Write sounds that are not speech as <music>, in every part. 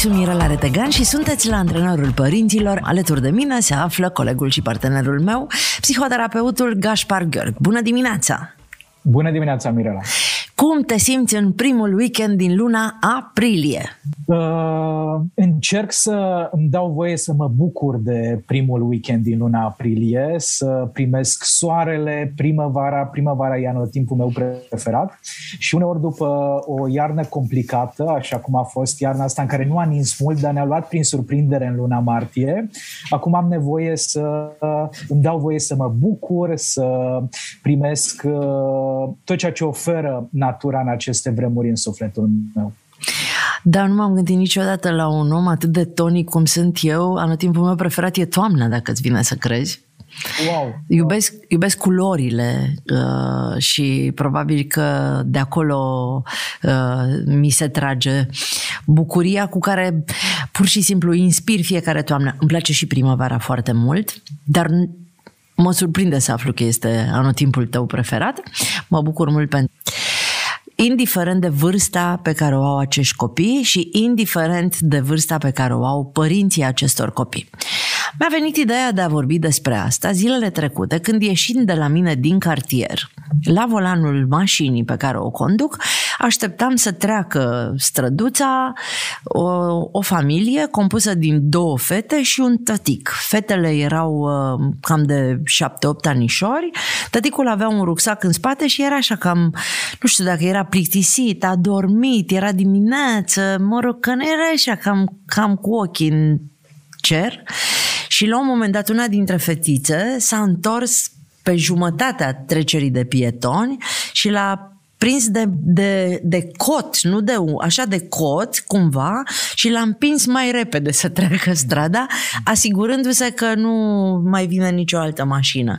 Sunt Mirela Retegan și sunteți la Antrenorul Părinților. Alături de mine se află colegul și partenerul meu, psihoterapeutul Gaspar Gheorghi. Bună dimineața! Bună dimineața, Mirela! Cum te simți în primul weekend din luna aprilie? Uh, încerc să îmi dau voie să mă bucur de primul weekend din luna aprilie, să primesc soarele, primăvara, primăvara e anotimpul meu preferat și uneori după o iarnă complicată, așa cum a fost iarna asta în care nu a nins mult, dar ne-a luat prin surprindere în luna martie, acum am nevoie să îmi dau voie să mă bucur, să primesc uh, tot ceea ce oferă natura în aceste vremuri în sufletul meu. Dar nu m-am gândit niciodată la un om atât de tonic cum sunt eu. Anotimpul meu preferat e toamna, dacă îți vine să crezi. Wow. Iubesc, iubesc culorile uh, și probabil că de acolo uh, mi se trage bucuria cu care pur și simplu inspir fiecare toamnă. Îmi place și primăvara foarte mult, dar mă surprinde să aflu că este anotimpul tău preferat. Mă bucur mult pentru indiferent de vârsta pe care o au acești copii și indiferent de vârsta pe care o au părinții acestor copii. Mi-a venit ideea de a vorbi despre asta zilele trecute, când ieșind de la mine din cartier, la volanul mașinii pe care o conduc, așteptam să treacă străduța o, o familie compusă din două fete și un tătic. Fetele erau uh, cam de șapte-opt anișori, tăticul avea un rucsac în spate și era așa cam, nu știu dacă era plictisit, a dormit, era dimineață, mă rog, că nu era așa cam, cam cu ochii în cer. Și la un moment dat una dintre fetițe s-a întors pe jumătatea trecerii de pietoni și l-a prins de, de, de cot, nu de așa de cot, cumva, și l-a împins mai repede să treacă strada, asigurându-se că nu mai vine nicio altă mașină.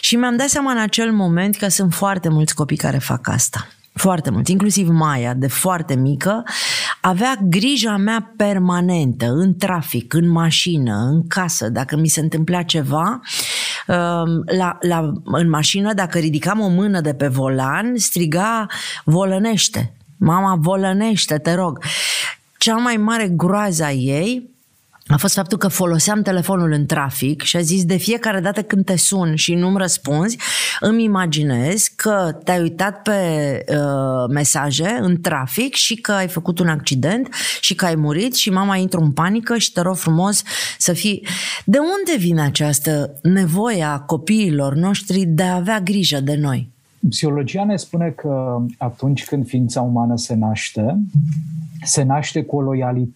Și mi-am dat seama în acel moment că sunt foarte mulți copii care fac asta. Foarte mult, inclusiv Maia, de foarte mică, avea grija mea permanentă, în trafic, în mașină, în casă. Dacă mi se întâmpla ceva, um, la, la, în mașină, dacă ridicam o mână de pe volan, striga, volănește. Mama, volănește, te rog. Cea mai mare groază a ei a fost faptul că foloseam telefonul în trafic și a zis de fiecare dată când te sun și nu-mi răspunzi, îmi imaginez că te-ai uitat pe uh, mesaje în trafic și că ai făcut un accident și că ai murit și mama intră în panică și te rog frumos să fii... De unde vine această nevoie a copiilor noștri de a avea grijă de noi? Psihologia ne spune că atunci când ființa umană se naște, se naște cu o loialitate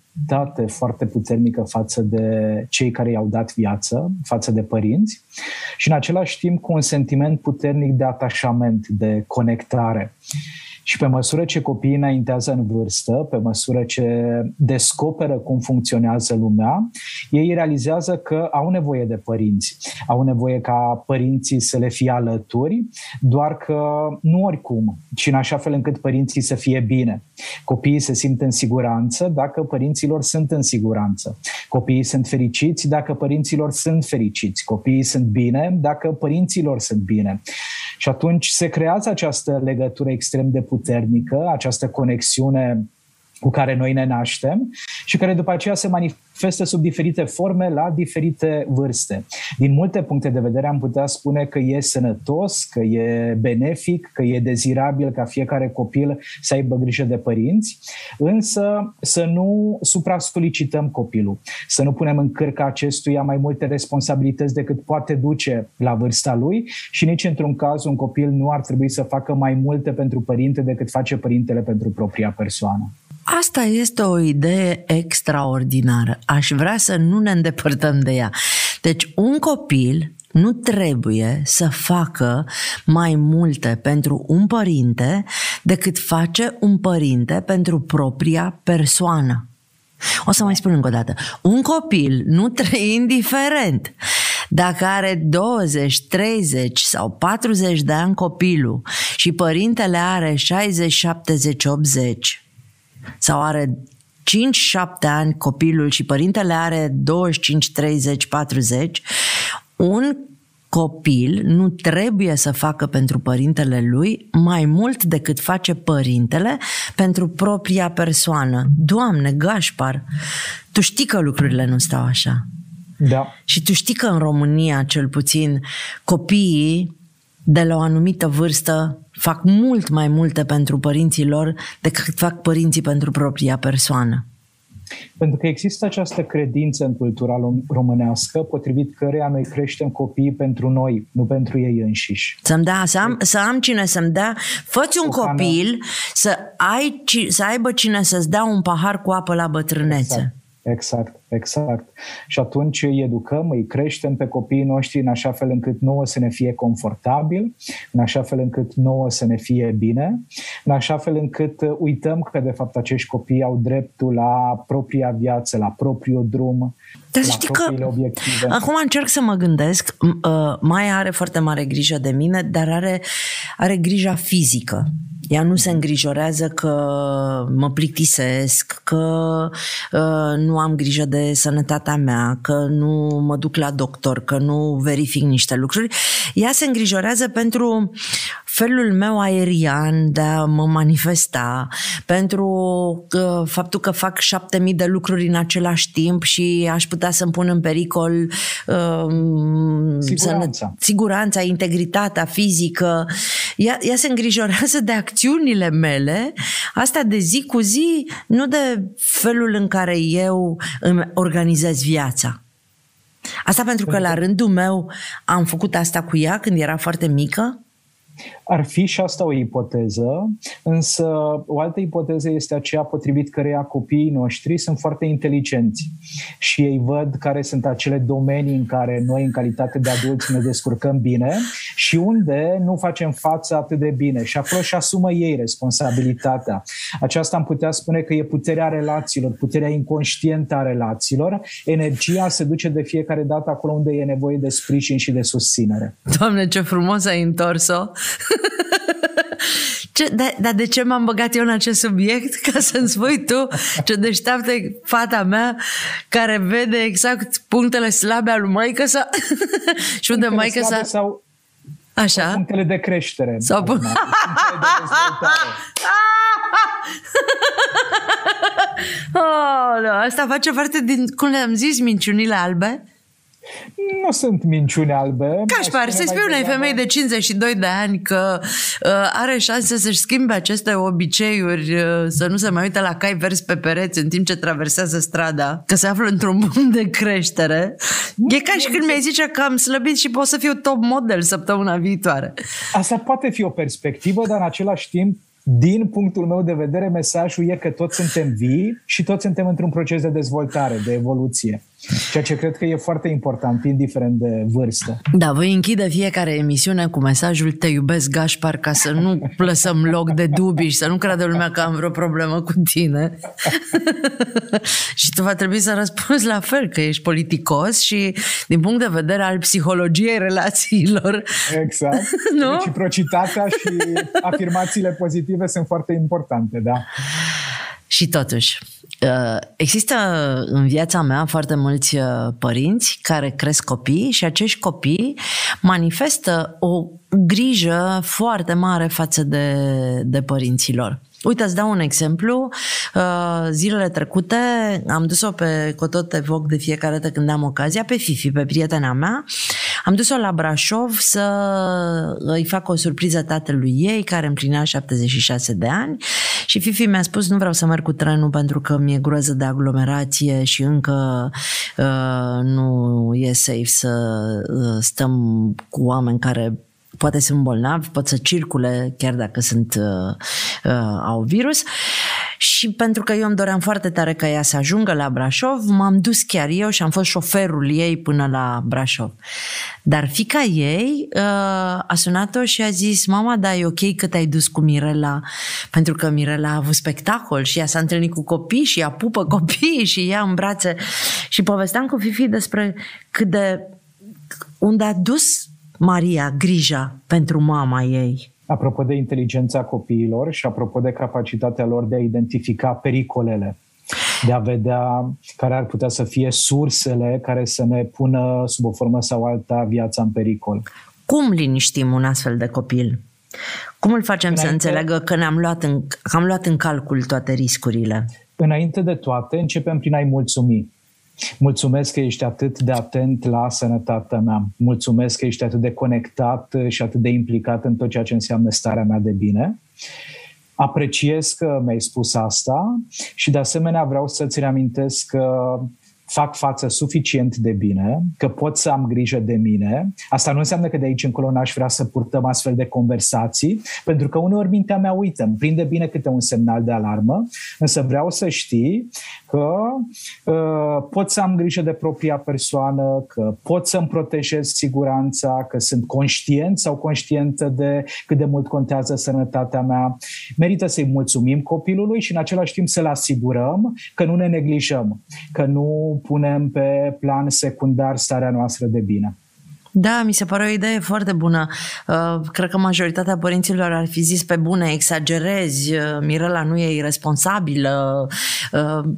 foarte puternică față de cei care i-au dat viață, față de părinți și în același timp cu un sentiment puternic de atașament, de conectare. Și pe măsură ce copiii înaintează în vârstă, pe măsură ce descoperă cum funcționează lumea, ei realizează că au nevoie de părinți. Au nevoie ca părinții să le fie alături, doar că nu oricum, ci în așa fel încât părinții să fie bine. Copiii se simt în siguranță dacă părinților sunt în siguranță. Copiii sunt fericiți dacă părinților sunt fericiți. Copiii sunt bine dacă părinților sunt bine. Și atunci se creează această legătură extrem de puternică, această conexiune cu care noi ne naștem și care după aceea se manifestă sub diferite forme la diferite vârste. Din multe puncte de vedere am putea spune că e sănătos, că e benefic, că e dezirabil ca fiecare copil să aibă grijă de părinți, însă să nu supra-solicităm copilul, să nu punem în cârca acestuia mai multe responsabilități decât poate duce la vârsta lui și nici într-un caz un copil nu ar trebui să facă mai multe pentru părinte decât face părintele pentru propria persoană. Asta este o idee extraordinară. Aș vrea să nu ne îndepărtăm de ea. Deci, un copil nu trebuie să facă mai multe pentru un părinte decât face un părinte pentru propria persoană. O să mai spun încă o dată. Un copil nu trebuie indiferent Dacă are 20, 30 sau 40 de ani copilul și părintele are 60, 70, 80 sau are 5-7 ani copilul și părintele are 25, 30, 40, un copil nu trebuie să facă pentru părintele lui mai mult decât face părintele pentru propria persoană. Doamne, Gașpar, tu știi că lucrurile nu stau așa. Da. Și tu știi că în România, cel puțin, copiii de la o anumită vârstă fac mult mai multe pentru părinții lor decât fac părinții pentru propria persoană. Pentru că există această credință în cultura românească, potrivit căreia noi creștem copiii pentru noi, nu pentru ei înșiși. Să-mi da, să am, să am cine să-mi dea, fă un copil să, ai, să aibă cine să-ți dea un pahar cu apă la bătrânețe. Exact. Exact, exact. Și atunci îi educăm, îi creștem pe copiii noștri în așa fel încât nouă să ne fie confortabil, în așa fel încât nouă să ne fie bine, în așa fel încât uităm că de fapt acești copii au dreptul la propria viață, la propriul drum, dar la știi că obiective. acum încerc să mă gândesc, uh, mai are foarte mare grijă de mine, dar are, are grija fizică. Ea nu se îngrijorează că mă plictisesc, că uh, nu am grijă de sănătatea mea, că nu mă duc la doctor, că nu verific niște lucruri. Ea se îngrijorează pentru felul meu aerian de a mă manifesta, pentru uh, faptul că fac șapte mii de lucruri în același timp și aș putea să-mi pun în pericol uh, siguranța. siguranța, integritatea fizică. Ea, ea se îngrijorează de acțiunile mele, asta de zi cu zi, nu de felul în care eu îmi organizez viața. Asta pentru că la rândul meu am făcut asta cu ea când era foarte mică ar fi și asta o ipoteză, însă o altă ipoteză este aceea potrivit căreia copiii noștri sunt foarte inteligenți și ei văd care sunt acele domenii în care noi, în calitate de adulți, ne descurcăm bine și unde nu facem față atât de bine. Și acolo și asumă ei responsabilitatea. Aceasta am putea spune că e puterea relațiilor, puterea inconștientă a relațiilor. Energia se duce de fiecare dată acolo unde e nevoie de sprijin și de susținere. Doamne, ce frumos ai întors-o! <laughs> Ce, dar, dar de ce m-am băgat eu în acest subiect? Ca să-mi spui tu ce deșteaptă fata mea care vede exact punctele slabe al lui maică sa <laughs> și unde maică sa... Sau, Așa? Sau punctele de creștere. Sau punctele de oh, <laughs> no, asta face parte din, cum le-am zis, minciunile albe? Nu sunt minciune albe. Cașpar, să-i spui unei femei de 52 de ani că uh, are șanse să-și schimbe aceste obiceiuri, uh, să nu se mai uite la cai verzi pe pereți în timp ce traversează strada, că se află într-un <laughs> punct de creștere. Nu, e ca și când mi-ai zice că am slăbit și pot să fiu top model săptămâna viitoare. Asta poate fi o perspectivă, dar în același timp din punctul meu de vedere, mesajul e că toți suntem vii și toți suntem într-un proces de dezvoltare, de evoluție. Ceea ce cred că e foarte important, indiferent de vârstă. Da, voi închide fiecare emisiune cu mesajul Te iubesc, Gașpar, ca să nu lăsăm loc de dubii și să nu creadă lumea că am vreo problemă cu tine. <laughs> și tu va trebui să răspunzi la fel, că ești politicos și din punct de vedere al psihologiei relațiilor. Exact. <laughs> nu? Reciprocitatea și afirmațiile pozitive sunt foarte importante, da. Și totuși, uh, există în viața mea foarte mulți uh, părinți care cresc copii și acești copii manifestă o grijă foarte mare față de, de părinților. Uite, îți dau un exemplu. Uh, zilele trecute am dus-o pe Cotot Evoc de fiecare dată când am ocazia, pe Fifi, pe prietena mea. Am dus-o la Brașov să îi fac o surpriză tatălui ei, care împlinea 76 de ani și Fifi mi-a spus nu vreau să merg cu trenul pentru că mi-e groază de aglomerație și încă uh, nu e safe să uh, stăm cu oameni care poate sunt bolnavi, pot să circule chiar dacă sunt, uh, uh, au virus. Și pentru că eu îmi doream foarte tare ca ea să ajungă la Brașov, m-am dus chiar eu și am fost șoferul ei până la Brașov. Dar fica ei uh, a sunat-o și a zis, mama, da, e ok că te-ai dus cu Mirela, pentru că Mirela a avut spectacol și ea s-a întâlnit cu copii și ea pupă <laughs> copii și ea în brațe. Și povesteam cu Fifi despre cât de unde a dus Maria grija pentru mama ei? Apropo de inteligența copiilor și apropo de capacitatea lor de a identifica pericolele de a vedea care ar putea să fie sursele care să ne pună sub o formă sau alta viața în pericol. Cum liniștim un astfel de copil? Cum îl facem Înainte... să înțeleagă că ne-am luat în, că am luat în calcul toate riscurile? Înainte de toate, începem prin a-i mulțumi. Mulțumesc că ești atât de atent la sănătatea mea. Mulțumesc că ești atât de conectat și atât de implicat în tot ceea ce înseamnă starea mea de bine. Apreciez că mi-ai spus asta și de asemenea vreau să-ți reamintesc că fac față suficient de bine, că pot să am grijă de mine. Asta nu înseamnă că de aici încolo n-aș vrea să purtăm astfel de conversații, pentru că uneori mintea mea uită, îmi prinde bine câte un semnal de alarmă, însă vreau să știi că uh, pot să am grijă de propria persoană, că pot să-mi protejez siguranța, că sunt conștient sau conștientă de cât de mult contează sănătatea mea. Merită să-i mulțumim copilului și în același timp să-l asigurăm că nu ne neglijăm, că nu punem pe plan secundar starea noastră de bine. Da, mi se pare o idee foarte bună. Uh, cred că majoritatea părinților ar fi zis pe bune, exagerezi, uh, Mirela nu e irresponsabilă. Uh,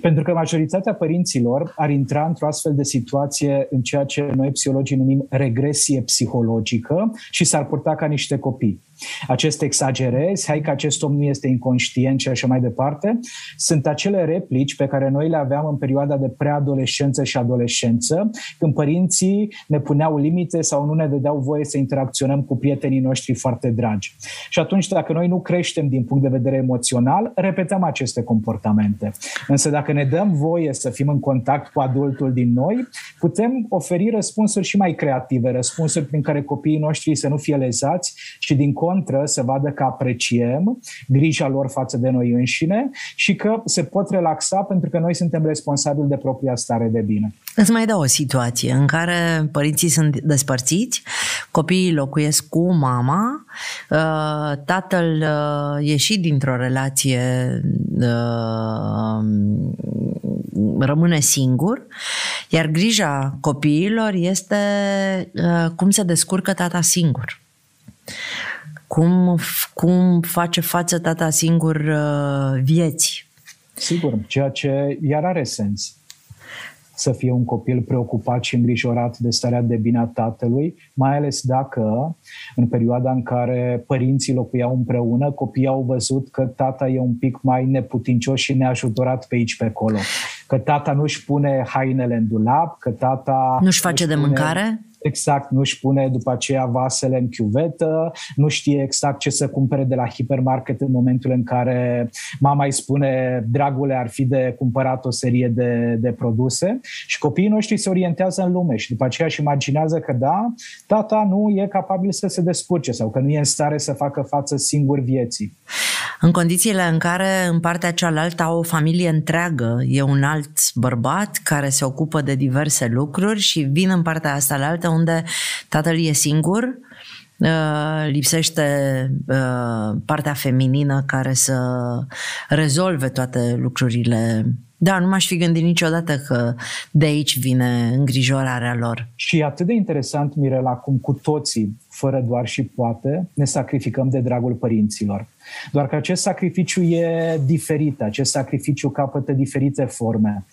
pentru că majoritatea părinților ar intra într-o astfel de situație în ceea ce noi psihologii numim regresie psihologică și s-ar purta ca niște copii acest exagerez, hai că acest om nu este inconștient și așa mai departe, sunt acele replici pe care noi le aveam în perioada de preadolescență și adolescență, când părinții ne puneau limite sau nu ne dădeau voie să interacționăm cu prietenii noștri foarte dragi. Și atunci, dacă noi nu creștem din punct de vedere emoțional, repetăm aceste comportamente. Însă dacă ne dăm voie să fim în contact cu adultul din noi, putem oferi răspunsuri și mai creative, răspunsuri prin care copiii noștri să nu fie lezați și din contră să vadă că apreciem grija lor față de noi înșine și că se pot relaxa pentru că noi suntem responsabili de propria stare de bine. Îți mai dau o situație în care părinții sunt despărțiți, copiii locuiesc cu mama, uh, tatăl uh, ieșit dintr-o relație uh, rămâne singur, iar grija copiilor este cum se descurcă tata singur. Cum, cum face față tata singur uh, vieții? Sigur, ceea ce iar are sens să fie un copil preocupat și îngrijorat de starea de bine a tatălui, mai ales dacă în perioada în care părinții locuiau împreună, copiii au văzut că tata e un pic mai neputincios și neajutorat pe aici pe acolo. Că tata nu-și pune hainele în dulap, că tata... Nu-și face de pune... mâncare? Exact, nu-și pune după aceea vasele în chiuvetă, nu știe exact ce să cumpere de la hipermarket în momentul în care mama îi spune, dragule, ar fi de cumpărat o serie de, de produse și copiii noștri se orientează în lume și după aceea își imaginează că da, tata nu e capabil să se descurce sau că nu e în stare să facă față singur vieții. În condițiile în care în partea cealaltă au o familie întreagă, e un alt bărbat care se ocupă de diverse lucruri și vin în partea asta la altă unde tatăl e singur, uh, lipsește uh, partea feminină care să rezolve toate lucrurile. Da, nu m-aș fi gândit niciodată că de aici vine îngrijorarea lor. Și e atât de interesant, Mirela, cum cu toții, fără doar și poate, ne sacrificăm de dragul părinților. Doar că acest sacrificiu e diferit, acest sacrificiu capătă diferite forme.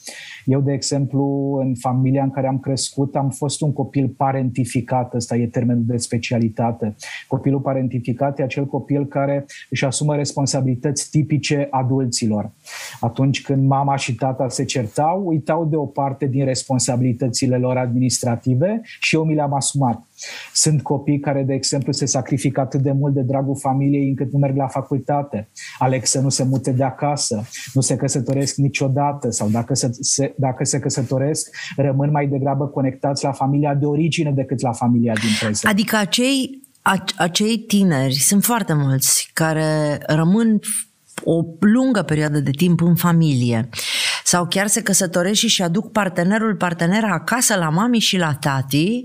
Eu, de exemplu, în familia în care am crescut, am fost un copil parentificat, ăsta e termenul de specialitate. Copilul parentificat e acel copil care își asumă responsabilități tipice adulților. Atunci când mama și tata se certau, uitau de o parte din responsabilitățile lor administrative și eu mi le-am asumat. Sunt copii care, de exemplu, se sacrifică atât de mult de dragul familiei încât nu merg la facultate, aleg să nu se mute de acasă, nu se căsătoresc niciodată sau dacă se, se, dacă se căsătoresc, rămân mai degrabă conectați la familia de origine decât la familia din prezent. Adică acei, acei tineri, sunt foarte mulți care rămân o lungă perioadă de timp în familie sau chiar se căsătoresc și și aduc partenerul, partenera acasă la mami și la tati.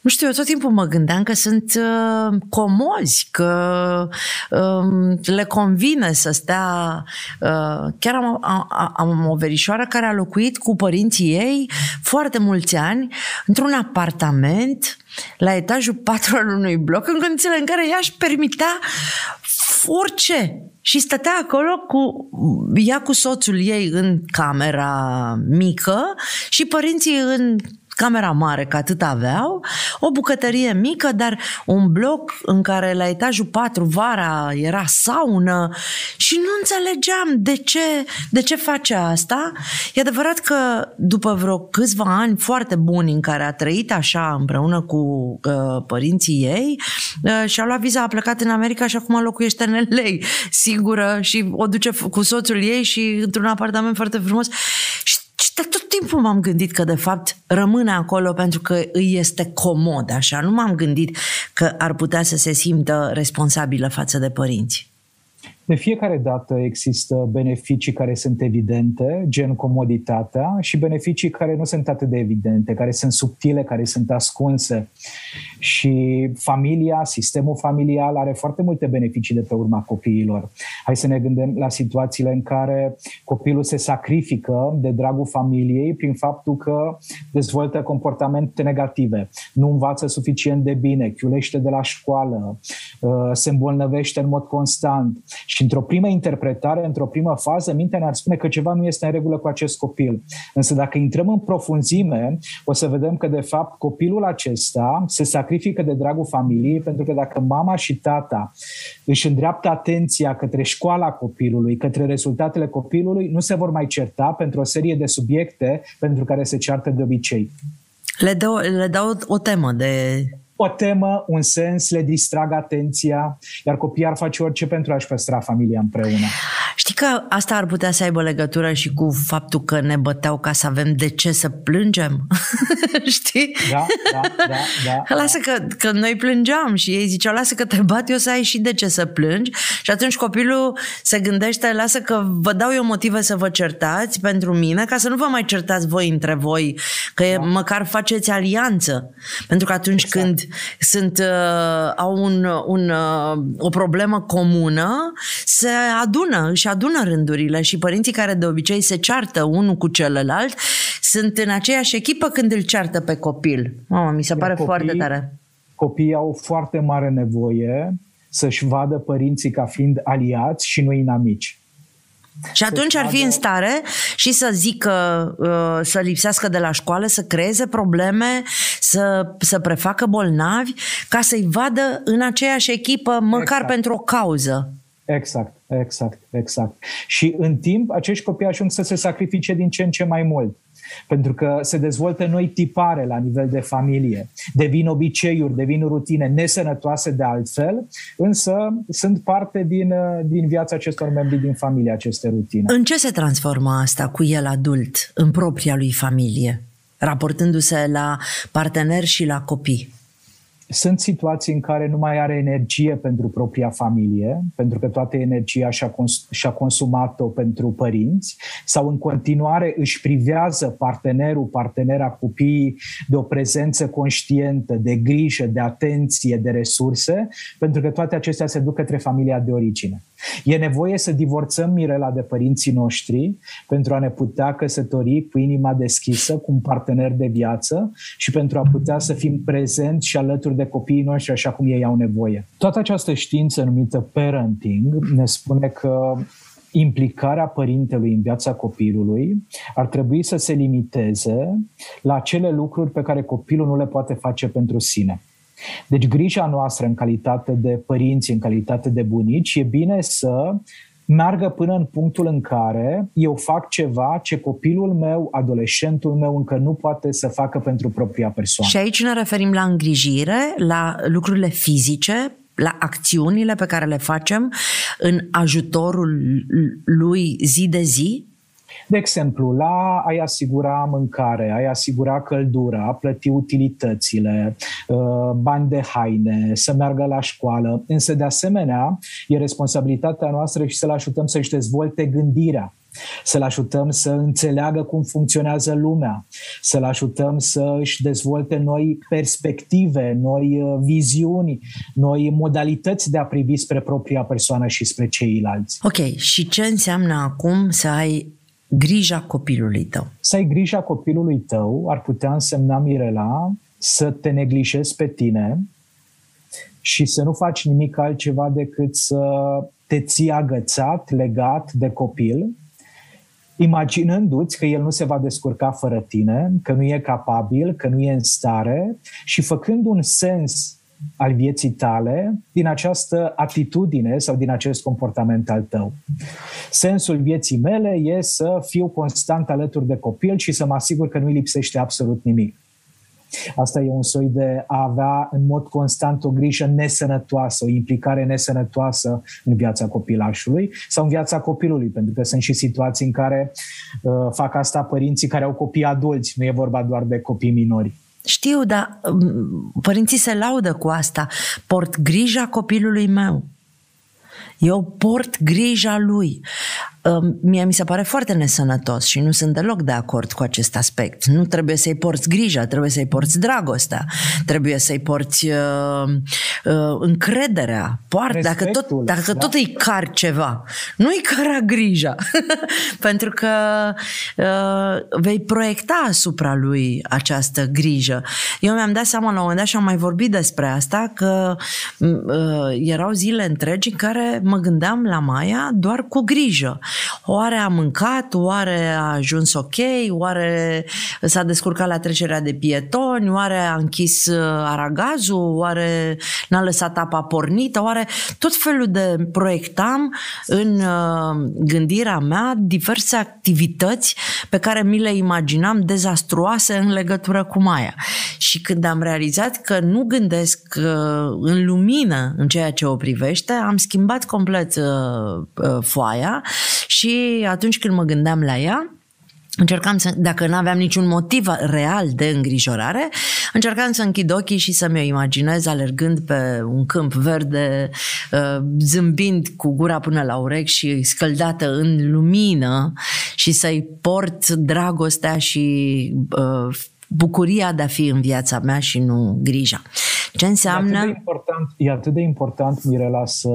Nu știu, eu tot timpul mă gândeam că sunt uh, comozi, că uh, le convine să stea... Uh, chiar am, am, am o verișoară care a locuit cu părinții ei foarte mulți ani într-un apartament la etajul 4 al unui bloc în condițiile în care ea își permitea orice. Și stătea acolo cu ea cu soțul ei în camera mică și părinții în camera mare, că atât aveau, o bucătărie mică, dar un bloc în care la etajul 4 vara era saună și nu înțelegeam de ce, de ce face asta. E adevărat că după vreo câțiva ani foarte buni în care a trăit așa împreună cu uh, părinții ei, uh, și-a luat viza, a plecat în America și acum locuiește în LA, sigură, și o duce cu soțul ei și într-un apartament foarte frumos. Și dar tot timpul m-am gândit că, de fapt, rămâne acolo pentru că îi este comod, așa. Nu m-am gândit că ar putea să se simtă responsabilă față de părinți. De fiecare dată există beneficii care sunt evidente, gen comoditatea, și beneficii care nu sunt atât de evidente, care sunt subtile, care sunt ascunse. Și familia, sistemul familial are foarte multe beneficii de pe urma copiilor. Hai să ne gândim la situațiile în care copilul se sacrifică de dragul familiei prin faptul că dezvoltă comportamente negative, nu învață suficient de bine, chiulește de la școală, uh, se îmbolnăvește în mod constant și într-o primă interpretare, într-o primă fază, mintea ne-ar spune că ceva nu este în regulă cu acest copil. Însă dacă intrăm în profunzime, o să vedem că, de fapt, copilul acesta se sacrifică de dragul familiei, pentru că dacă mama și tata își îndreaptă atenția către școala copilului, către rezultatele copilului, nu se vor mai certa pentru o serie de subiecte pentru care se ceartă de obicei. Le dau, le dau o temă de o temă, un sens, le distrag atenția, iar copiii ar face orice pentru a-și păstra familia împreună. Știi că asta ar putea să aibă legătură și cu faptul că ne băteau ca să avem de ce să plângem? <laughs> Știi? Da, da, da. da <laughs> lasă da. Că, că noi plângeam și ei ziceau, lasă că te bat eu să ai și de ce să plângi. Și atunci copilul se gândește, lasă că vă dau eu motive să vă certați pentru mine, ca să nu vă mai certați voi între voi, că da. măcar faceți alianță. Pentru că atunci exact. când sunt, uh, au un, un, uh, o problemă comună, se adună, își adună rândurile și părinții care de obicei se ceartă unul cu celălalt sunt în aceeași echipă când îl ceartă pe copil. Mama, mi se pare copii, foarte tare. Copiii au foarte mare nevoie să-și vadă părinții ca fiind aliați și nu inamici. Și atunci ar fi în stare și să zică, uh, să lipsească de la școală, să creeze probleme, să, să prefacă bolnavi, ca să-i vadă în aceeași echipă, măcar exact. pentru o cauză. Exact, exact, exact. Și în timp, acești copii ajung să se sacrifice din ce în ce mai mult pentru că se dezvoltă noi tipare la nivel de familie. Devin obiceiuri, devin rutine nesănătoase de altfel, însă sunt parte din, din viața acestor membri din familie, aceste rutine. În ce se transformă asta cu el adult, în propria lui familie, raportându-se la partener și la copii? Sunt situații în care nu mai are energie pentru propria familie, pentru că toată energia și-a, cons- și-a consumat-o pentru părinți, sau în continuare își privează partenerul, partenera copiii de o prezență conștientă, de grijă, de atenție, de resurse, pentru că toate acestea se duc către familia de origine. E nevoie să divorțăm Mirela de părinții noștri pentru a ne putea căsători cu inima deschisă, cu un partener de viață și pentru a putea să fim prezenți și alături de copiii noștri așa cum ei au nevoie. Toată această știință numită parenting ne spune că implicarea părintelui în viața copilului ar trebui să se limiteze la acele lucruri pe care copilul nu le poate face pentru sine. Deci grija noastră în calitate de părinți, în calitate de bunici, e bine să meargă până în punctul în care eu fac ceva ce copilul meu, adolescentul meu încă nu poate să facă pentru propria persoană. Și aici ne referim la îngrijire, la lucrurile fizice, la acțiunile pe care le facem în ajutorul lui zi de zi? De exemplu, la a-i asigura mâncare, a-i asigura căldura, a plăti utilitățile, uh, bani de haine, să meargă la școală. Însă, de asemenea, e responsabilitatea noastră și să-l ajutăm să-și dezvolte gândirea să-l ajutăm să înțeleagă cum funcționează lumea, să-l ajutăm să își dezvolte noi perspective, noi uh, viziuni, noi modalități de a privi spre propria persoană și spre ceilalți. Ok, și ce înseamnă acum să ai grija copilului tău? Să ai grija copilului tău ar putea însemna, Mirela, să te neglijezi pe tine și să nu faci nimic altceva decât să te ții agățat, legat de copil, imaginându-ți că el nu se va descurca fără tine, că nu e capabil, că nu e în stare și făcând un sens al vieții tale din această atitudine sau din acest comportament al tău. Sensul vieții mele e să fiu constant alături de copil și să mă asigur că nu-i lipsește absolut nimic. Asta e un soi de a avea în mod constant o grijă nesănătoasă, o implicare nesănătoasă în viața copilașului sau în viața copilului, pentru că sunt și situații în care uh, fac asta părinții care au copii adulți, nu e vorba doar de copii minori. Știu, dar um, părinții se laudă cu asta. Port grija copilului meu. Eu port grija lui. Mie mi se pare foarte nesănătos și nu sunt deloc de acord cu acest aspect. Nu trebuie să-i porți grija, trebuie să-i porți dragostea, trebuie să-i porți uh, uh, încrederea. Poart, dacă tot, dacă da. tot îi car ceva, nu-i cara grija. <laughs> Pentru că uh, vei proiecta asupra lui această grijă. Eu mi-am dat seama la un moment dat și am mai vorbit despre asta că uh, erau zile întregi în care mă gândeam la Maia doar cu grijă. Oare a mâncat? Oare a ajuns ok? Oare s-a descurcat la trecerea de pietoni? Oare a închis uh, aragazul? Oare n-a lăsat apa pornită? Oare tot felul de proiectam în uh, gândirea mea diverse activități pe care mi le imaginam dezastruoase în legătură cu Maia. Și când am realizat că nu gândesc uh, în lumină în ceea ce o privește, am schimbat complet foaia și atunci când mă gândeam la ea, Încercam să, dacă nu aveam niciun motiv real de îngrijorare, încercam să închid ochii și să-mi o imaginez alergând pe un câmp verde, uh, zâmbind cu gura până la urechi și scăldată în lumină și să-i port dragostea și uh, bucuria de a fi în viața mea și nu grija. Ce înseamnă... E atât de important, e atât de important Mirela, să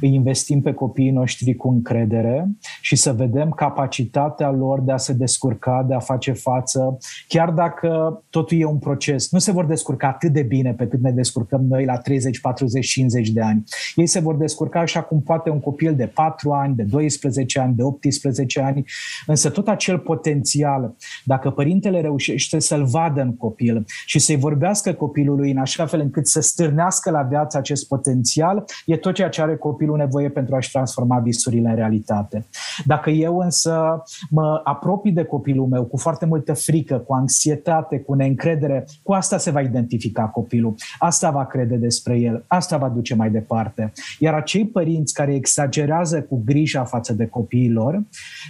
îi investim pe copiii noștri cu încredere și să vedem capacitatea lor de a se descurca, de a face față, chiar dacă totul e un proces. Nu se vor descurca atât de bine pe cât ne descurcăm noi la 30, 40, 50 de ani. Ei se vor descurca așa cum poate un copil de 4 ani, de 12 ani, de 18 ani, însă tot acel potențial, dacă părintele reușește să-l vadă în copil și să-i vorbească copilului în așa fel încât să stârnească la viață acest potențial, e tot ceea ce are copilul copilul nevoie pentru a-și transforma visurile în realitate. Dacă eu însă mă apropii de copilul meu cu foarte multă frică, cu anxietate, cu neîncredere, cu asta se va identifica copilul. Asta va crede despre el, asta va duce mai departe. Iar acei părinți care exagerează cu grija față de copiilor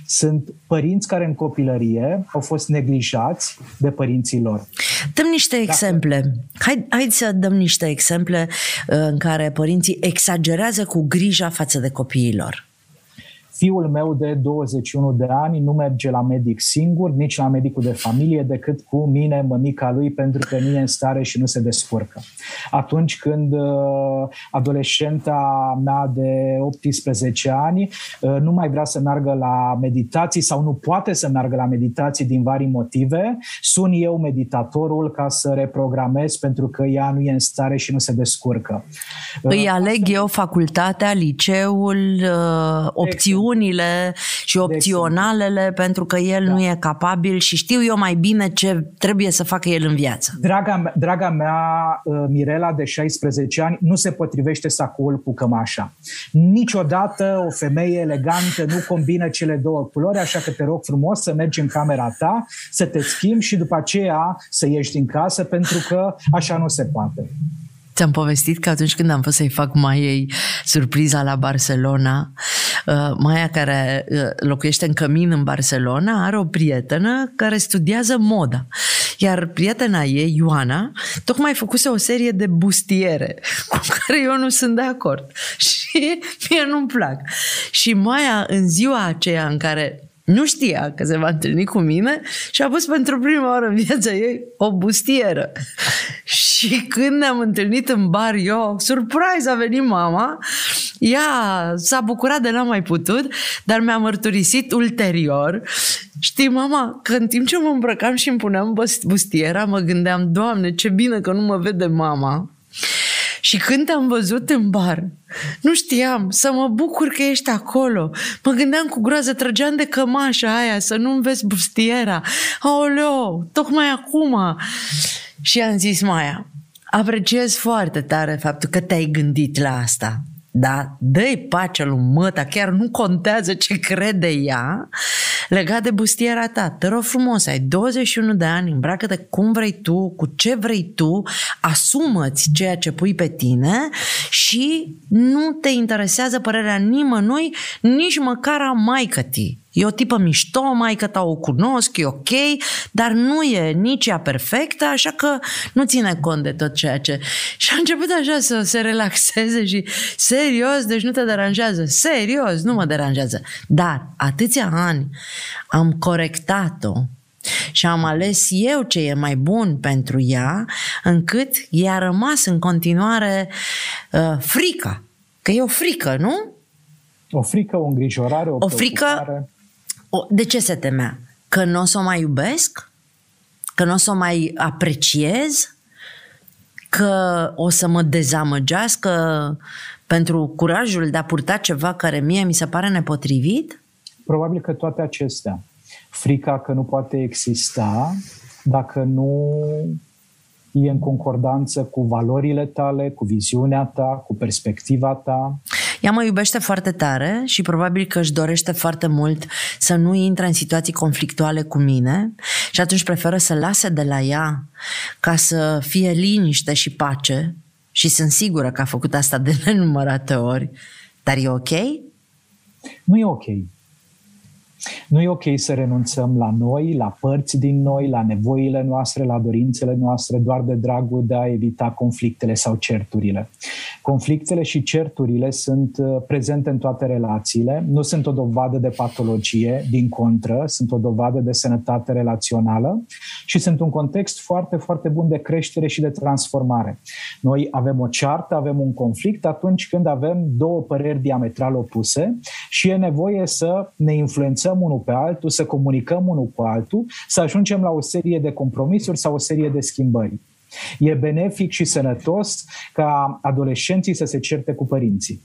sunt părinți care în copilărie au fost neglijați de părinții lor. Dăm niște Dacă... exemple. Hai, hai să dăm niște exemple uh, în care părinții exagerează cu grija față de copiilor. Fiul meu de 21 de ani nu merge la medic singur, nici la medicul de familie, decât cu mine, mămica lui, pentru că nu e în stare și nu se descurcă. Atunci când uh, adolescenta mea de 18 ani uh, nu mai vrea să meargă la meditații sau nu poate să meargă la meditații din vari motive, sun eu meditatorul ca să reprogramez pentru că ea nu e în stare și nu se descurcă. Îi uh, aleg eu facultatea, liceul, opțiuni opțiunile și opționalele pentru că el da. nu e capabil și știu eu mai bine ce trebuie să facă el în viață. Draga, draga mea, uh, Mirela de 16 ani, nu se potrivește sacoul cu cămașa. Niciodată o femeie elegantă nu combină cele două culori, așa că te rog frumos să mergi în camera ta, să te schimbi și după aceea să ieși din casă, pentru că așa nu se poate. Ți-am povestit că atunci când am fost să-i fac Maiei surpriza la Barcelona, uh, Maia care uh, locuiește în cămin în Barcelona are o prietenă care studiază moda. Iar prietena ei, Ioana, tocmai făcuse o serie de bustiere <laughs> cu care eu nu sunt de acord. <laughs> Și mie nu-mi plac. Și Maia, în ziua aceea în care nu știa că se va întâlni cu mine și a pus pentru prima oară în viața ei o bustieră. <laughs> și când ne-am întâlnit în bar, eu, surprise, a venit mama, ea s-a bucurat de n-a mai putut, dar mi-a mărturisit ulterior Știi, mama, că în timp ce mă îmbrăcam și îmi puneam bustiera, mă gândeam, Doamne, ce bine că nu mă vede mama. Și când te-am văzut în bar, nu știam să mă bucur că ești acolo. Mă gândeam cu groază, trăgeam de cămașa aia să nu-mi vezi bustiera. Aoleo, tocmai acum. Și am zis, Maia, apreciez foarte tare faptul că te-ai gândit la asta. Da, dă-i pace lui măta, chiar nu contează ce crede ea legat de bustiera ta. Te rog frumos, ai 21 de ani, îmbracă-te cum vrei tu, cu ce vrei tu, asumă-ți ceea ce pui pe tine și nu te interesează părerea nimănui, nici măcar a maică tii. E o tipă mișto, mai că o cunosc, e ok, dar nu e nici ea perfectă, așa că nu ține cont de tot ceea ce... Și a început așa să se relaxeze și serios, deci nu te deranjează, serios, nu mă deranjează. Dar atâția ani am corectat-o și am ales eu ce e mai bun pentru ea, încât i-a rămas în continuare uh, frica. Că e o frică, nu? O frică, o îngrijorare, o, o frică o, de ce se temea? Că nu o să o mai iubesc? Că nu o să o mai apreciez? Că o să mă dezamăgească pentru curajul de a purta ceva care mie mi se pare nepotrivit? Probabil că toate acestea. Frica că nu poate exista dacă nu e în concordanță cu valorile tale, cu viziunea ta, cu perspectiva ta. Ea mă iubește foarte tare și probabil că își dorește foarte mult să nu intre în situații conflictuale cu mine și atunci preferă să lase de la ea ca să fie liniște și pace și sunt sigură că a făcut asta de nenumărate ori. Dar e ok? Nu e ok. Nu e ok să renunțăm la noi, la părți din noi, la nevoile noastre, la dorințele noastre, doar de dragul de a evita conflictele sau certurile. Conflictele și certurile sunt uh, prezente în toate relațiile, nu sunt o dovadă de patologie, din contră, sunt o dovadă de sănătate relațională și sunt un context foarte, foarte bun de creștere și de transformare. Noi avem o ceartă, avem un conflict atunci când avem două păreri diametral opuse și e nevoie să ne influențăm unul pe altul, să comunicăm unul cu altul, să ajungem la o serie de compromisuri sau o serie de schimbări. E benefic și sănătos ca adolescenții să se certe cu părinții.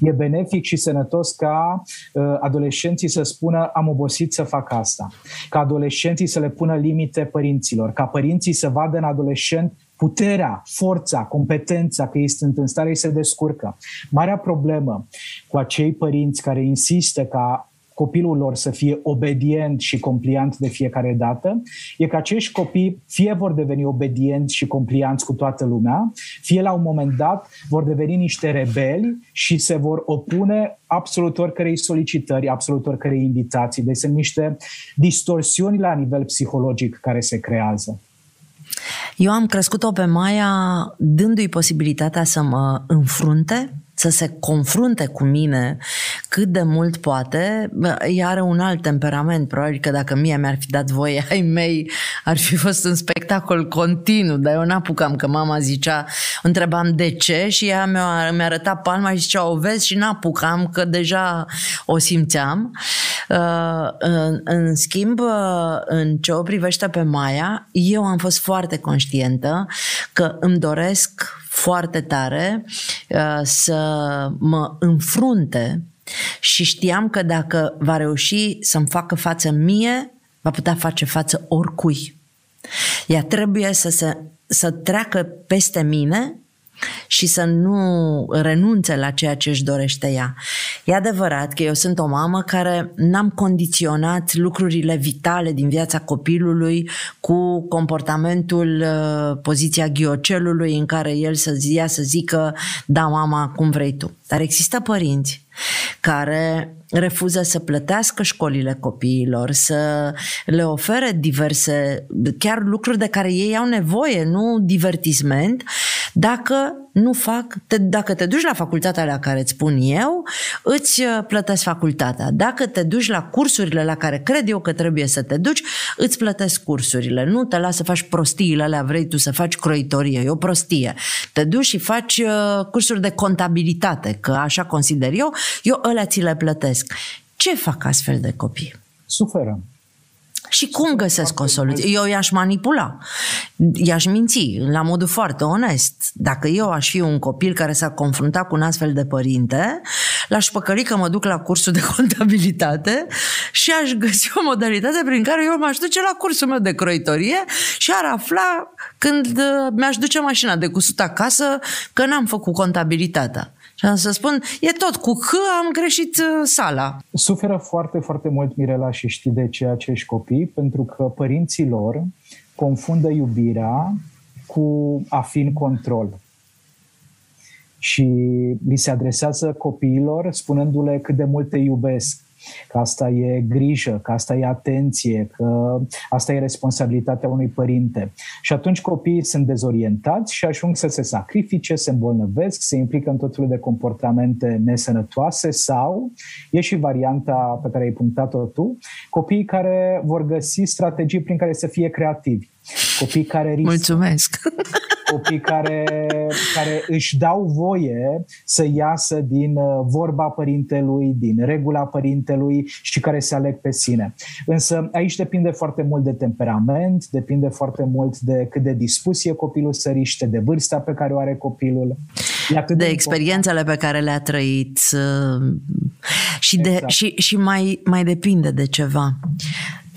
E benefic și sănătos ca uh, adolescenții să spună am obosit să fac asta, ca adolescenții să le pună limite părinților, ca părinții să vadă în adolescent puterea, forța, competența, că ei sunt în stare să se descurcă. Marea problemă cu acei părinți care insistă ca copilul lor să fie obedient și compliant de fiecare dată, e că acești copii fie vor deveni obedienți și complianți cu toată lumea, fie la un moment dat vor deveni niște rebeli și se vor opune absolut oricărei solicitări, absolut oricărei invitații. Deci sunt niște distorsiuni la nivel psihologic care se creează. Eu am crescut-o pe Maia dându-i posibilitatea să mă înfrunte să se confrunte cu mine cât de mult poate, ea are un alt temperament. Probabil că dacă mie mi-ar fi dat voie ai mei, ar fi fost un spectacol continuu, dar eu n-apucam, că mama zicea, întrebam de ce și ea mi-a, mi-a arătat palma și zicea, o vezi și n-apucam, că deja o simțeam. Uh, în, în schimb, uh, în ce o privește pe Maia, eu am fost foarte conștientă că îmi doresc foarte tare uh, să mă înfrunte și știam că dacă va reuși să-mi facă față mie, va putea face față oricui. Ea trebuie să, se, să treacă peste mine și să nu renunțe la ceea ce își dorește ea. E adevărat că eu sunt o mamă care n-am condiționat lucrurile vitale din viața copilului cu comportamentul, uh, poziția ghiocelului în care el să zia să zică da mama cum vrei tu. Dar există părinți care refuză să plătească școlile copiilor, să le ofere diverse, chiar lucruri de care ei au nevoie, nu divertisment, dacă nu fac, te, dacă te duci la facultatea la care îți spun eu, îți uh, plătesc facultatea. Dacă te duci la cursurile la care cred eu că trebuie să te duci, îți plătesc cursurile. Nu te lasă să faci prostiile alea, vrei tu să faci croitorie, e o prostie. Te duci și faci uh, cursuri de contabilitate, că așa consider eu, eu ălea ți le plătesc. Ce fac astfel de copii? Suferă. Și cum găsesc o soluție? Eu i-aș manipula, i-aș minți, la modul foarte onest. Dacă eu aș fi un copil care s-a confruntat cu un astfel de părinte, l-aș păcăli că mă duc la cursul de <laughs> contabilitate și aș găsi o modalitate prin care eu m-aș duce la cursul meu de croitorie și ar afla când uh, mi-aș duce mașina de cusut acasă că n-am făcut contabilitatea. Și am să spun, e tot cu H am greșit uh, sala. Suferă foarte, foarte mult Mirela și știi de ce acești copii, pentru că părinții lor confundă iubirea cu a fi în control. Și li se adresează copiilor spunându-le cât de mult te iubesc că asta e grijă, că asta e atenție, că asta e responsabilitatea unui părinte. Și atunci copiii sunt dezorientați și ajung să se sacrifice, se îmbolnăvesc, se implică în tot felul de comportamente nesănătoase sau, e și varianta pe care ai punctat-o tu, copiii care vor găsi strategii prin care să fie creativi. Copii care riscă. Mulțumesc! copii care, care își dau voie să iasă din uh, vorba părintelui, din regula părintelui și care se aleg pe sine. Însă aici depinde foarte mult de temperament, depinde foarte mult de cât de dispus e copilul să riște, de vârsta pe care o are copilul. De, de experiențele pe care le-a trăit uh, și, de, exact. și, și mai, mai depinde de ceva.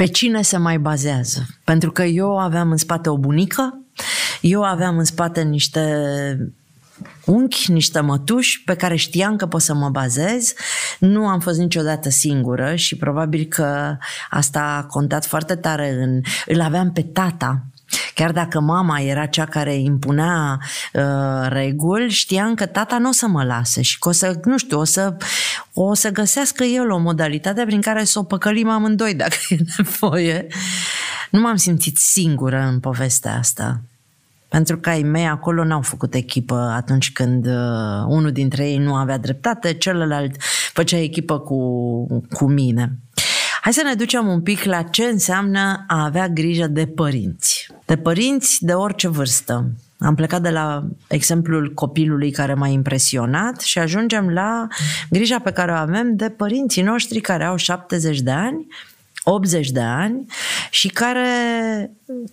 Pe cine se mai bazează? Pentru că eu aveam în spate o bunică eu aveam în spate niște unchi, niște mătuși pe care știam că pot să mă bazez. Nu am fost niciodată singură și probabil că asta a contat foarte tare în... Îl aveam pe tata, Chiar dacă mama era cea care impunea uh, reguli, știam că tata nu o să mă lase și că o să, nu știu, o să, o să găsească el o modalitate prin care să o păcălim amândoi dacă <laughs> e nevoie. Nu m-am simțit singură în povestea asta. Pentru că ai mei acolo n-au făcut echipă atunci când uh, unul dintre ei nu avea dreptate, celălalt făcea echipă cu, cu mine. Hai să ne ducem un pic la ce înseamnă a avea grijă de părinți. De părinți de orice vârstă. Am plecat de la exemplul copilului care m-a impresionat și ajungem la grija pe care o avem de părinții noștri care au 70 de ani 80 de ani și care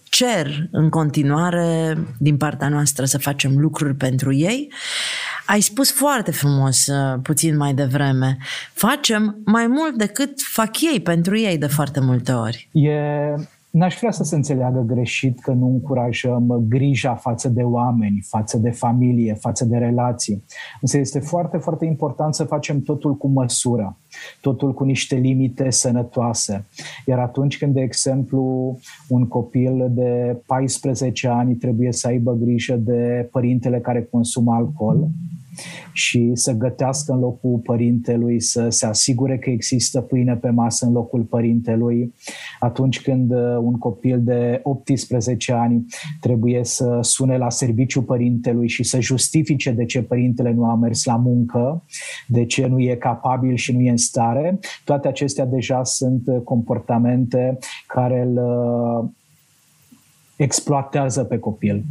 cer în continuare din partea noastră să facem lucruri pentru ei. Ai spus foarte frumos uh, puțin mai devreme. Facem mai mult decât fac ei pentru ei de foarte multe ori. E N-aș vrea să se înțeleagă greșit că nu încurajăm grija față de oameni, față de familie, față de relații. Însă este foarte, foarte important să facem totul cu măsură, totul cu niște limite sănătoase. Iar atunci când, de exemplu, un copil de 14 ani trebuie să aibă grijă de părintele care consumă alcool, și să gătească în locul părintelui, să se asigure că există pâine pe masă în locul părintelui. Atunci când uh, un copil de 18 ani trebuie să sune la serviciu părintelui și să justifice de ce părintele nu a mers la muncă, de ce nu e capabil și nu e în stare, toate acestea deja sunt comportamente care îl uh, exploatează pe copil.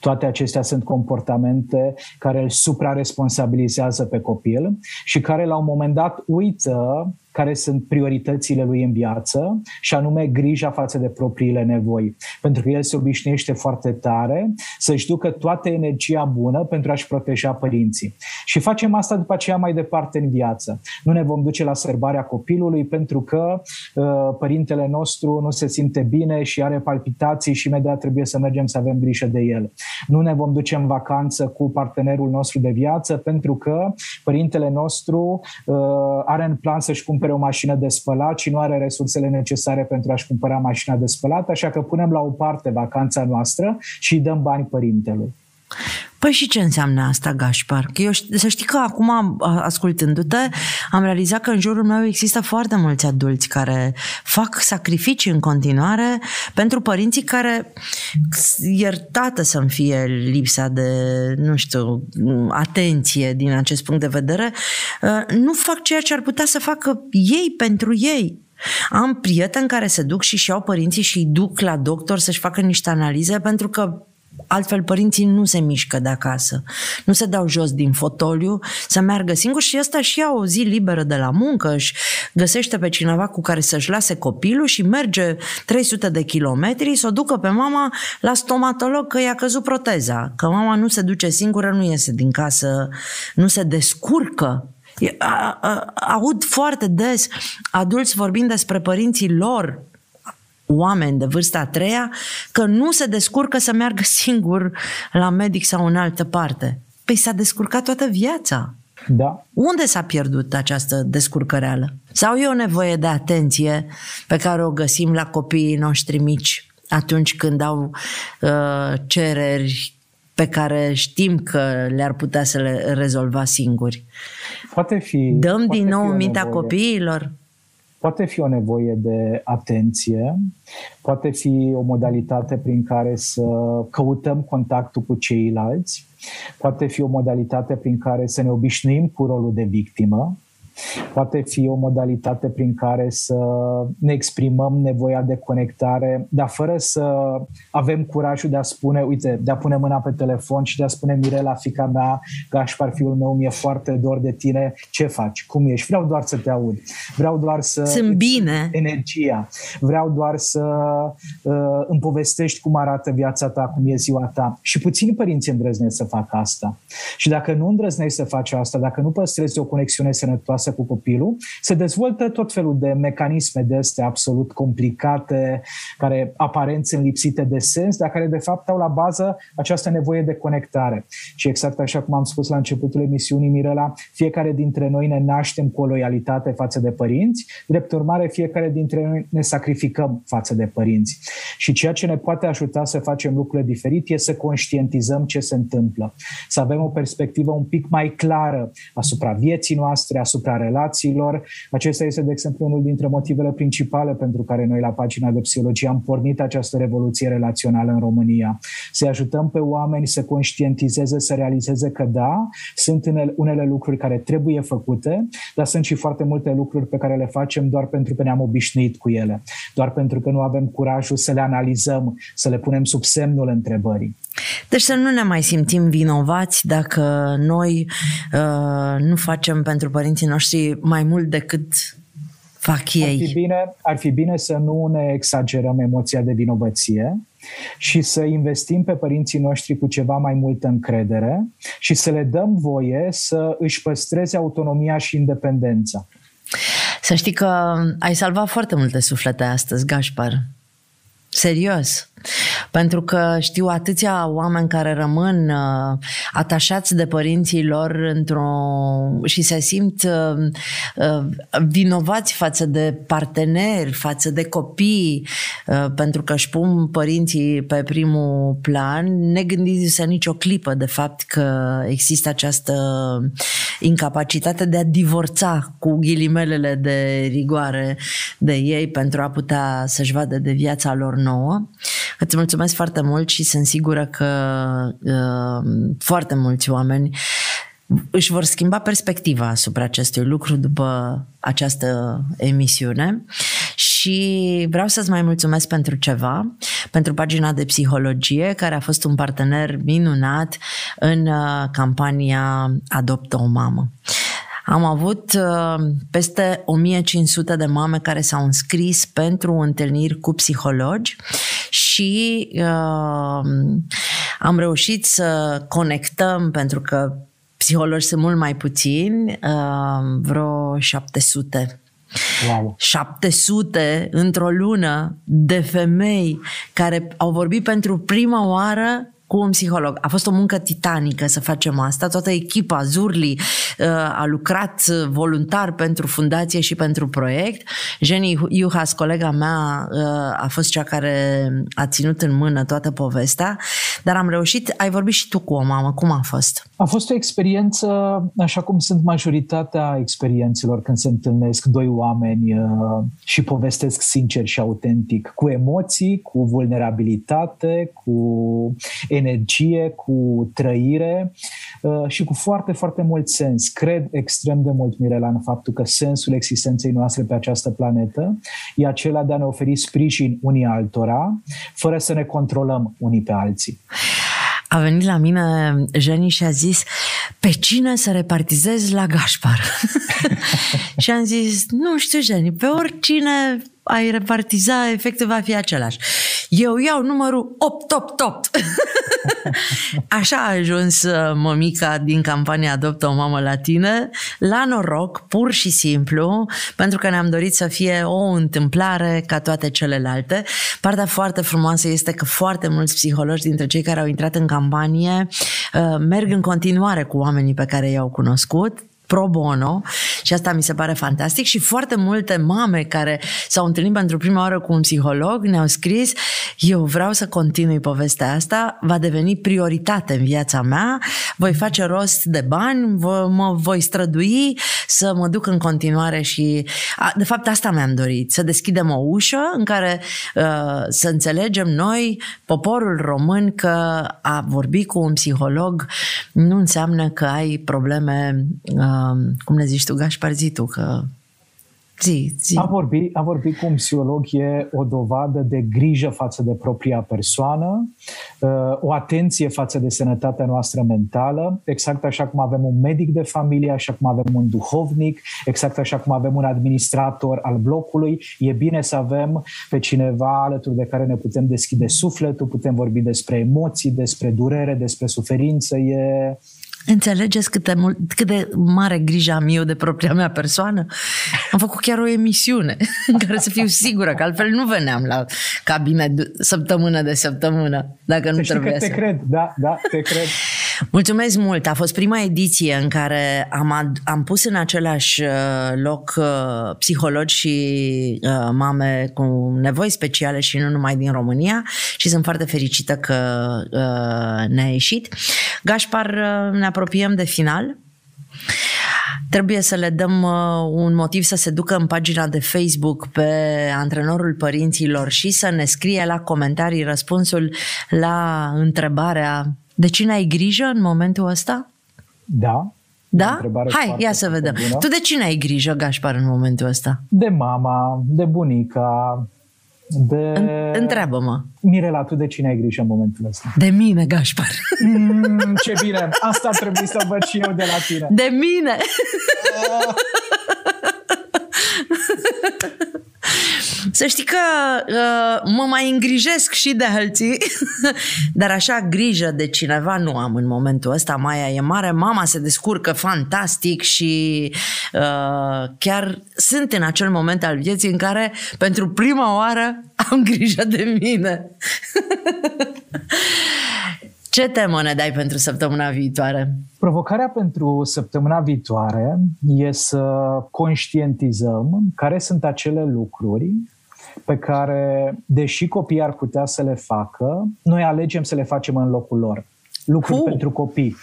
Toate acestea sunt comportamente care îl supraresponsabilizează pe copil și care la un moment dat uită care sunt prioritățile lui în viață și anume grija față de propriile nevoi. Pentru că el se obișnuiește foarte tare să-și ducă toată energia bună pentru a-și proteja părinții. Și facem asta după aceea mai departe în viață. Nu ne vom duce la sărbarea copilului pentru că uh, părintele nostru nu se simte bine și are palpitații și imediat trebuie să mergem să avem grijă de el. Nu ne vom duce în vacanță cu partenerul nostru de viață pentru că părintele nostru uh, are în plan să-și cumpere cumpere o mașină de spălat și nu are resursele necesare pentru a-și cumpăra mașina de spălat, așa că punem la o parte vacanța noastră și îi dăm bani părintelui. Păi și ce înseamnă asta, Gașpar? Că eu, să știi că acum, ascultându-te, am realizat că în jurul meu există foarte mulți adulți care fac sacrificii în continuare pentru părinții care, iertată să-mi fie lipsa de, nu știu, atenție din acest punct de vedere, nu fac ceea ce ar putea să facă ei pentru ei. Am prieteni care se duc și și au părinții și îi duc la doctor să-și facă niște analize pentru că Altfel, părinții nu se mișcă de acasă, nu se dau jos din fotoliu să meargă singur și ăsta și ia o zi liberă de la muncă, își găsește pe cineva cu care să-și lase copilul și merge 300 de kilometri să o ducă pe mama la stomatolog că i-a căzut proteza, că mama nu se duce singură, nu iese din casă, nu se descurcă. Aud foarte des adulți vorbind despre părinții lor oameni de vârsta a treia că nu se descurcă să meargă <laughs> singur la medic sau în altă parte. Păi s-a descurcat toată viața. Da. Unde s-a pierdut această descurcăreală? Sau e o nevoie de atenție pe care o găsim la copiii noștri mici atunci când au uh, cereri pe care știm că le-ar putea să le rezolva singuri? Poate fi. Dăm poate din nou mintea nevoie. copiilor? Poate fi o nevoie de atenție, poate fi o modalitate prin care să căutăm contactul cu ceilalți, poate fi o modalitate prin care să ne obișnuim cu rolul de victimă, Poate fi o modalitate prin care să ne exprimăm nevoia de conectare, dar fără să avem curajul de a spune, uite, de a pune mâna pe telefon și de a spune Mirela, fica mea, Gașpar, fiul meu, mi-e foarte dor de tine, ce faci, cum ești? Vreau doar să te aud. Vreau doar să... Sunt bine. Energia. Vreau doar să uh, îmi povestești cum arată viața ta, cum e ziua ta. Și puțini părinți îndrăznesc să facă asta. Și dacă nu îndrăznești să faci asta, dacă nu păstrezi o conexiune sănătoasă acasă cu copilul, se dezvoltă tot felul de mecanisme de astea absolut complicate, care aparent sunt lipsite de sens, dar care de fapt au la bază această nevoie de conectare. Și exact așa cum am spus la începutul emisiunii, Mirela, fiecare dintre noi ne naștem cu o loialitate față de părinți, drept urmare fiecare dintre noi ne sacrificăm față de părinți. Și ceea ce ne poate ajuta să facem lucrurile diferit e să conștientizăm ce se întâmplă, să avem o perspectivă un pic mai clară asupra vieții noastre, asupra relațiilor. Acesta este, de exemplu, unul dintre motivele principale pentru care noi la pagina de psihologie am pornit această revoluție relațională în România. Să ajutăm pe oameni să conștientizeze, să realizeze că da, sunt unele lucruri care trebuie făcute, dar sunt și foarte multe lucruri pe care le facem doar pentru că ne-am obișnuit cu ele, doar pentru că nu avem curajul să le analizăm, să le punem sub semnul întrebării. Deci să nu ne mai simțim vinovați dacă noi uh, nu facem pentru părinții noștri mai mult decât fac ei. Ar fi, bine, ar fi bine să nu ne exagerăm emoția de vinovăție și să investim pe părinții noștri cu ceva mai multă încredere și să le dăm voie să își păstreze autonomia și independența. Să știi că ai salvat foarte multe suflete astăzi, Gașpar. Serios. Pentru că știu atâția oameni care rămân uh, atașați de părinții lor într-o și se simt uh, uh, vinovați față de parteneri, față de copii, uh, pentru că își pun părinții pe primul plan, negândindu-se nicio clipă de fapt că există această incapacitate de a divorța cu ghilimelele de rigoare de ei pentru a putea să-și vadă de viața lor nouă. Îți mulțumesc foarte mult și sunt sigură că uh, foarte mulți oameni își vor schimba perspectiva asupra acestui lucru după această emisiune și vreau să-ți mai mulțumesc pentru ceva, pentru pagina de psihologie, care a fost un partener minunat în uh, campania Adoptă o mamă. Am avut uh, peste 1500 de mame care s-au înscris pentru întâlniri cu psihologi și uh, am reușit să conectăm, pentru că psihologi sunt mult mai puțini, uh, vreo 700 Wow. 700 într-o lună de femei care au vorbit pentru prima oară cu un psiholog. A fost o muncă titanică să facem asta. Toată echipa Zurli uh, a lucrat voluntar pentru fundație și pentru proiect. Jenny Iuhas, colega mea, uh, a fost cea care a ținut în mână toată povestea, dar am reușit. Ai vorbit și tu cu o mamă. Cum a fost? A fost o experiență, așa cum sunt majoritatea experiențelor când se întâlnesc doi oameni uh, și povestesc sincer și autentic, cu emoții, cu vulnerabilitate, cu energie, cu trăire uh, și cu foarte, foarte mult sens. Cred extrem de mult, Mirela, în faptul că sensul existenței noastre pe această planetă e acela de a ne oferi sprijin unii altora, fără să ne controlăm unii pe alții. A venit la mine Jeni și a zis pe cine să repartizez la Gașpar? <laughs> și am zis, nu știu Jeni, pe oricine ai repartiza, efectul va fi același. Eu iau numărul 888. <laughs> Așa a ajuns uh, mămica din campania Adoptă o mamă la tine, la noroc, pur și simplu, pentru că ne-am dorit să fie o întâmplare ca toate celelalte. Partea foarte frumoasă este că foarte mulți psihologi dintre cei care au intrat în campanie uh, merg în continuare cu oamenii pe care i-au cunoscut, pro bono și asta mi se pare fantastic și foarte multe mame care s-au întâlnit pentru prima oară cu un psiholog ne-au scris eu vreau să continui povestea asta, va deveni prioritate în viața mea, voi face rost de bani, mă voi strădui să mă duc în continuare și de fapt asta mi-am dorit, să deschidem o ușă în care uh, să înțelegem noi, poporul român, că a vorbi cu un psiholog nu înseamnă că ai probleme uh, cum ne zici tu, Gașpar, zi tu, că Zi, zi. A vorbi, a vorbi cu un psiholog e o dovadă de grijă față de propria persoană, uh, o atenție față de sănătatea noastră mentală, exact așa cum avem un medic de familie, așa cum avem un duhovnic, exact așa cum avem un administrator al blocului. E bine să avem pe cineva alături de care ne putem deschide sufletul, putem vorbi despre emoții, despre durere, despre suferință. E, Înțelegeți cât de, mult, cât de mare grijă am eu de propria mea persoană? Am făcut chiar o emisiune <laughs> în care să fiu sigură, că altfel nu veneam la cabine săptămână de săptămână, dacă nu trebuie că te să... cred, da, da, te cred. Mulțumesc mult! A fost prima ediție în care am, am pus în același uh, loc uh, psihologi și uh, mame cu nevoi speciale și nu numai din România și sunt foarte fericită că ne-a ieșit. Gașpar, ne apropiem de final. Trebuie să le dăm un motiv să se ducă în pagina de Facebook pe antrenorul părinților și să ne scrie la comentarii răspunsul la întrebarea de cine ai grijă în momentul ăsta? Da. Da? Hai, ia să vedem. Bună. Tu de cine ai grijă, Gașpar, în momentul ăsta? De mama, de bunica, de... Întreabă-mă. Mirela, tu de cine ai grijă în momentul ăsta? De mine, Gașpar. Mm, ce bine! Asta trebuie să văd și eu de la tine. De mine! <laughs> Să știi că uh, mă mai îngrijesc și de alții, <laughs> dar așa grijă de cineva nu am în momentul ăsta. Maia e mare, mama se descurcă fantastic și uh, chiar sunt în acel moment al vieții în care pentru prima oară am grijă de mine. <laughs> Ce temă ne dai pentru săptămâna viitoare? Provocarea pentru săptămâna viitoare e să conștientizăm care sunt acele lucruri pe care, deși copiii ar putea să le facă, noi alegem să le facem în locul lor. Lucruri uh. pentru copii.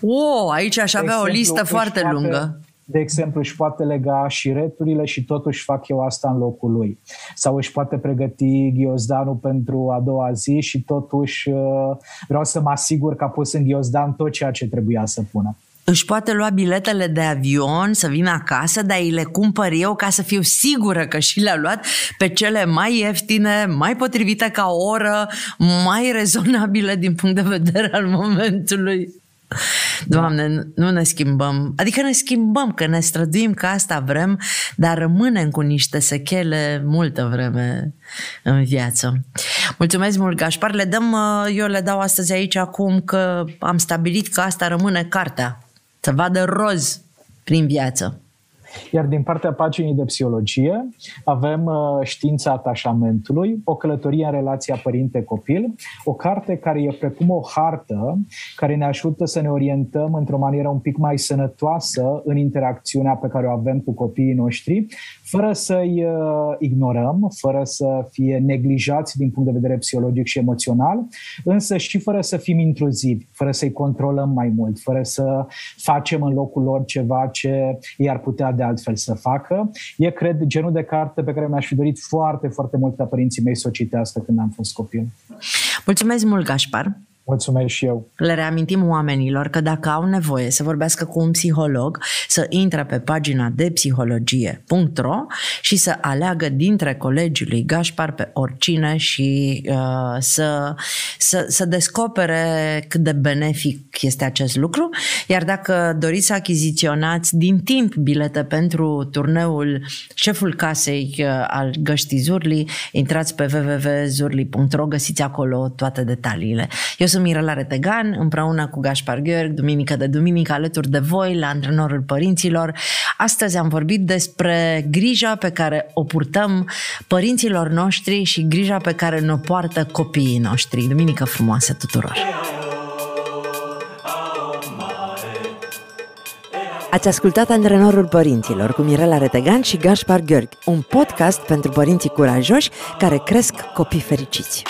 Oh, aici aș avea exemplu, o listă foarte poate, lungă. De exemplu, își poate lega și returile și totuși fac eu asta în locul lui. Sau își poate pregăti ghiozdanul pentru a doua zi și totuși uh, vreau să mă asigur că a pus în ghiozdan tot ceea ce trebuia să pună își poate lua biletele de avion să vină acasă, dar îi le cumpăr eu ca să fiu sigură că și le-a luat pe cele mai ieftine, mai potrivite ca oră, mai rezonabile din punct de vedere al momentului. Doamne, nu ne schimbăm. Adică ne schimbăm, că ne străduim că asta vrem, dar rămânem cu niște sechele multă vreme în viață. Mulțumesc mult, Gașpar. Le dăm, eu le dau astăzi aici acum că am stabilit că asta rămâne cartea să vadă roz prin viață. Iar din partea paginii de psihologie avem uh, Știința atașamentului, o călătorie în relația părinte-copil, o carte care e precum o hartă care ne ajută să ne orientăm într-o manieră un pic mai sănătoasă în interacțiunea pe care o avem cu copiii noștri, fără să-i uh, ignorăm, fără să fie neglijați din punct de vedere psihologic și emoțional, însă și fără să fim intruzivi, fără să-i controlăm mai mult, fără să facem în locul lor ceva ce i-ar putea de altfel să facă. E, cred, genul de carte pe care mi-aș fi dorit foarte, foarte mult ca părinții mei să o citească când am fost copil. Mulțumesc mult, Gașpar! Mulțumesc și eu. Le reamintim oamenilor că dacă au nevoie să vorbească cu un psiholog, să intre pe pagina de psihologie.ro și să aleagă dintre colegii lui Gașpar pe oricine și uh, să, să, să descopere cât de benefic este acest lucru. Iar dacă doriți să achiziționați din timp bilete pentru turneul Șeful Casei uh, al Găștii Zurli, intrați pe www.zurli.ro, găsiți acolo toate detaliile. Eu sunt Mirela Retegan, împreună cu Gașpar Gheorg, duminică de duminică, alături de voi, la antrenorul părinților. Astăzi am vorbit despre grija pe care o purtăm părinților noștri și grija pe care ne-o poartă copiii noștri. Duminică frumoasă tuturor! Ați ascultat Antrenorul Părinților cu Mirela Retegan și Gașpar Gheorghi, un podcast pentru părinții curajoși care cresc copii fericiți.